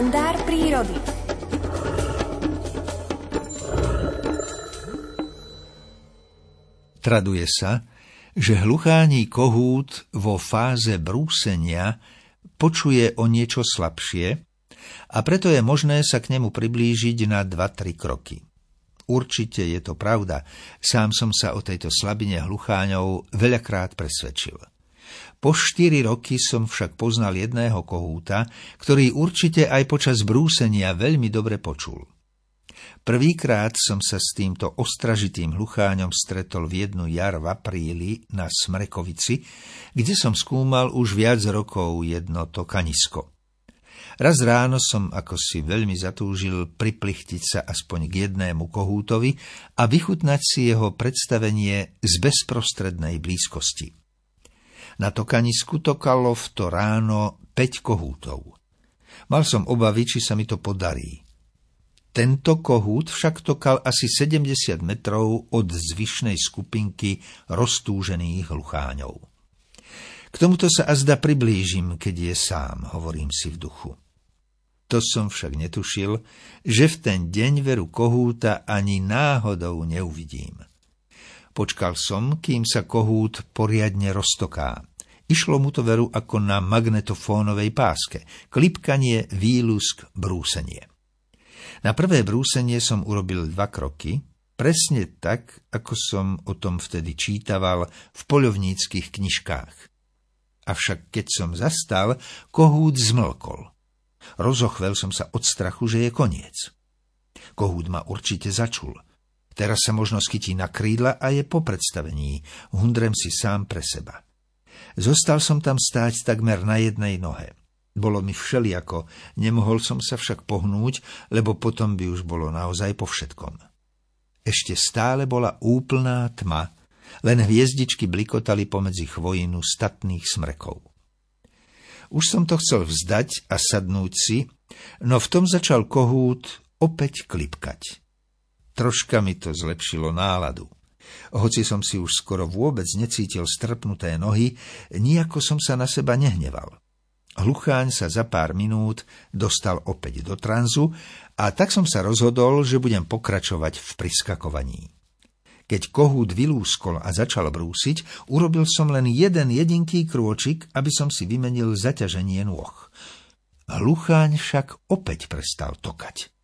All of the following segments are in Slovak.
kalendár prírody. Traduje sa, že hluchání kohút vo fáze brúsenia počuje o niečo slabšie a preto je možné sa k nemu priblížiť na 2-3 kroky. Určite je to pravda, sám som sa o tejto slabine hlucháňov veľakrát presvedčil. Po štyri roky som však poznal jedného kohúta, ktorý určite aj počas brúsenia veľmi dobre počul. Prvýkrát som sa s týmto ostražitým hlucháňom stretol v jednu jar v apríli na Smrekovici, kde som skúmal už viac rokov jedno to kanisko. Raz ráno som ako si veľmi zatúžil priplichtiť sa aspoň k jednému kohútovi a vychutnať si jeho predstavenie z bezprostrednej blízkosti. Na tokanisku tokalo v to ráno 5 kohútov. Mal som obavy, či sa mi to podarí. Tento kohút však tokal asi 70 metrov od zvyšnej skupinky roztúžených hlucháňov. K tomuto sa azda priblížim, keď je sám, hovorím si v duchu. To som však netušil, že v ten deň veru kohúta ani náhodou neuvidím. Počkal som, kým sa kohút poriadne roztoká. Išlo mu to veru ako na magnetofónovej páske. Klipkanie, výlusk, brúsenie. Na prvé brúsenie som urobil dva kroky, presne tak, ako som o tom vtedy čítaval v poľovníckých knižkách. Avšak keď som zastal, kohút zmlkol. Rozochvel som sa od strachu, že je koniec. Kohút ma určite začul. Teraz sa možno skytí na krídla a je po predstavení. Hundrem si sám pre seba. Zostal som tam stáť takmer na jednej nohe. Bolo mi všeliako, nemohol som sa však pohnúť, lebo potom by už bolo naozaj po všetkom. Ešte stále bola úplná tma, len hviezdičky blikotali pomedzi chvojinu statných smrekov. Už som to chcel vzdať a sadnúť si, no v tom začal kohút opäť klipkať. Troška mi to zlepšilo náladu. Hoci som si už skoro vôbec necítil strpnuté nohy, nijako som sa na seba nehneval. Hlucháň sa za pár minút dostal opäť do tranzu a tak som sa rozhodol, že budem pokračovať v priskakovaní. Keď kohút vylúskol a začal brúsiť, urobil som len jeden jedinký krôčik, aby som si vymenil zaťaženie nôh. Hlucháň však opäť prestal tokať.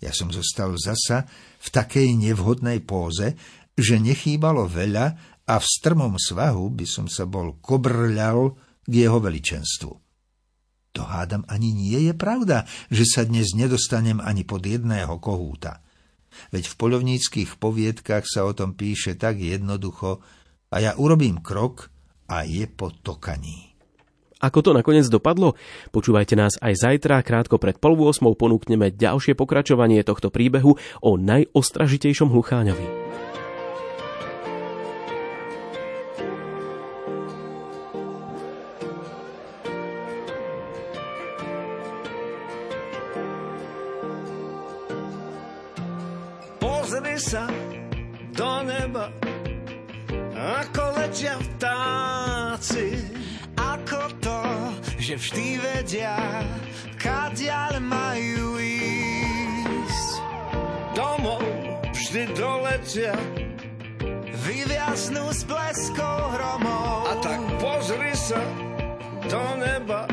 Ja som zostal zasa v takej nevhodnej póze, že nechýbalo veľa a v strmom svahu by som sa bol kobrľal k jeho veličenstvu. To hádam ani nie je pravda, že sa dnes nedostanem ani pod jedného kohúta. Veď v polovníckých poviedkach sa o tom píše tak jednoducho a ja urobím krok a je po tokaní. Ako to nakoniec dopadlo? Počúvajte nás aj zajtra, krátko pred pol 8 ponúkneme ďalšie pokračovanie tohto príbehu o najostražitejšom hlucháňovi. Pozri sa do neba, ako letia vtáci. Že vždy vedia, kadiaľ majú ísť. Domov vždy doletia, vyviaznú s bleskou hromov. A tak pozri sa do neba,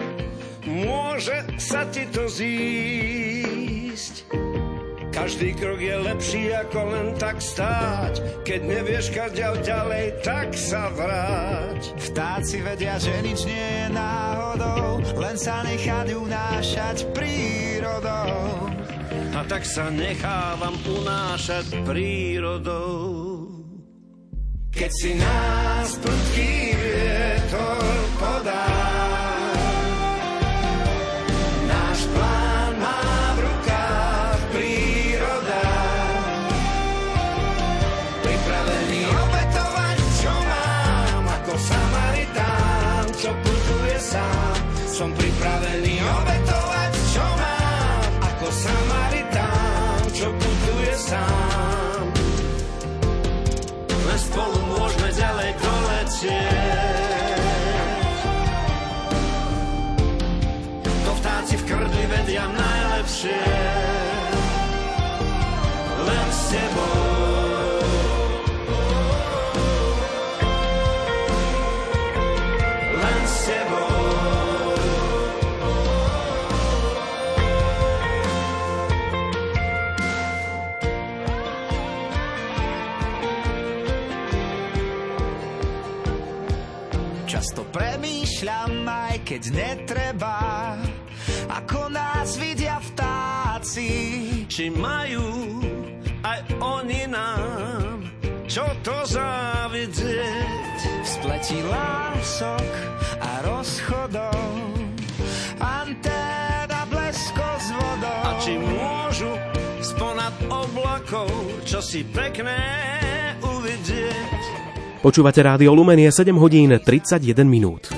môže sa ti to zísť. Každý krok je lepší ako len tak stáť. Keď nevieš kaďal ďalej, tak sa vráť. Vtáci vedia, že nič nie je náhodou, len sa nechať unášať prírodou. A tak sa nechávam unášať prírodou. Keď si nás prudký vietor putuje sám. Len spolu môžeme ďalej doletieť. To vtáci v krdli vedia nájsť lepšie. Len s tebou. Často premýšľam, aj keď netreba, ako nás vidia vtáci. Či majú aj oni nám čo to závidieť. V spleti lások a rozchodov, anténa blesko s vodou. A či môžu sponad oblakov, čo si pekné uvidieť. Počúvate Rádio Lumen je 7 hodín 31 minút.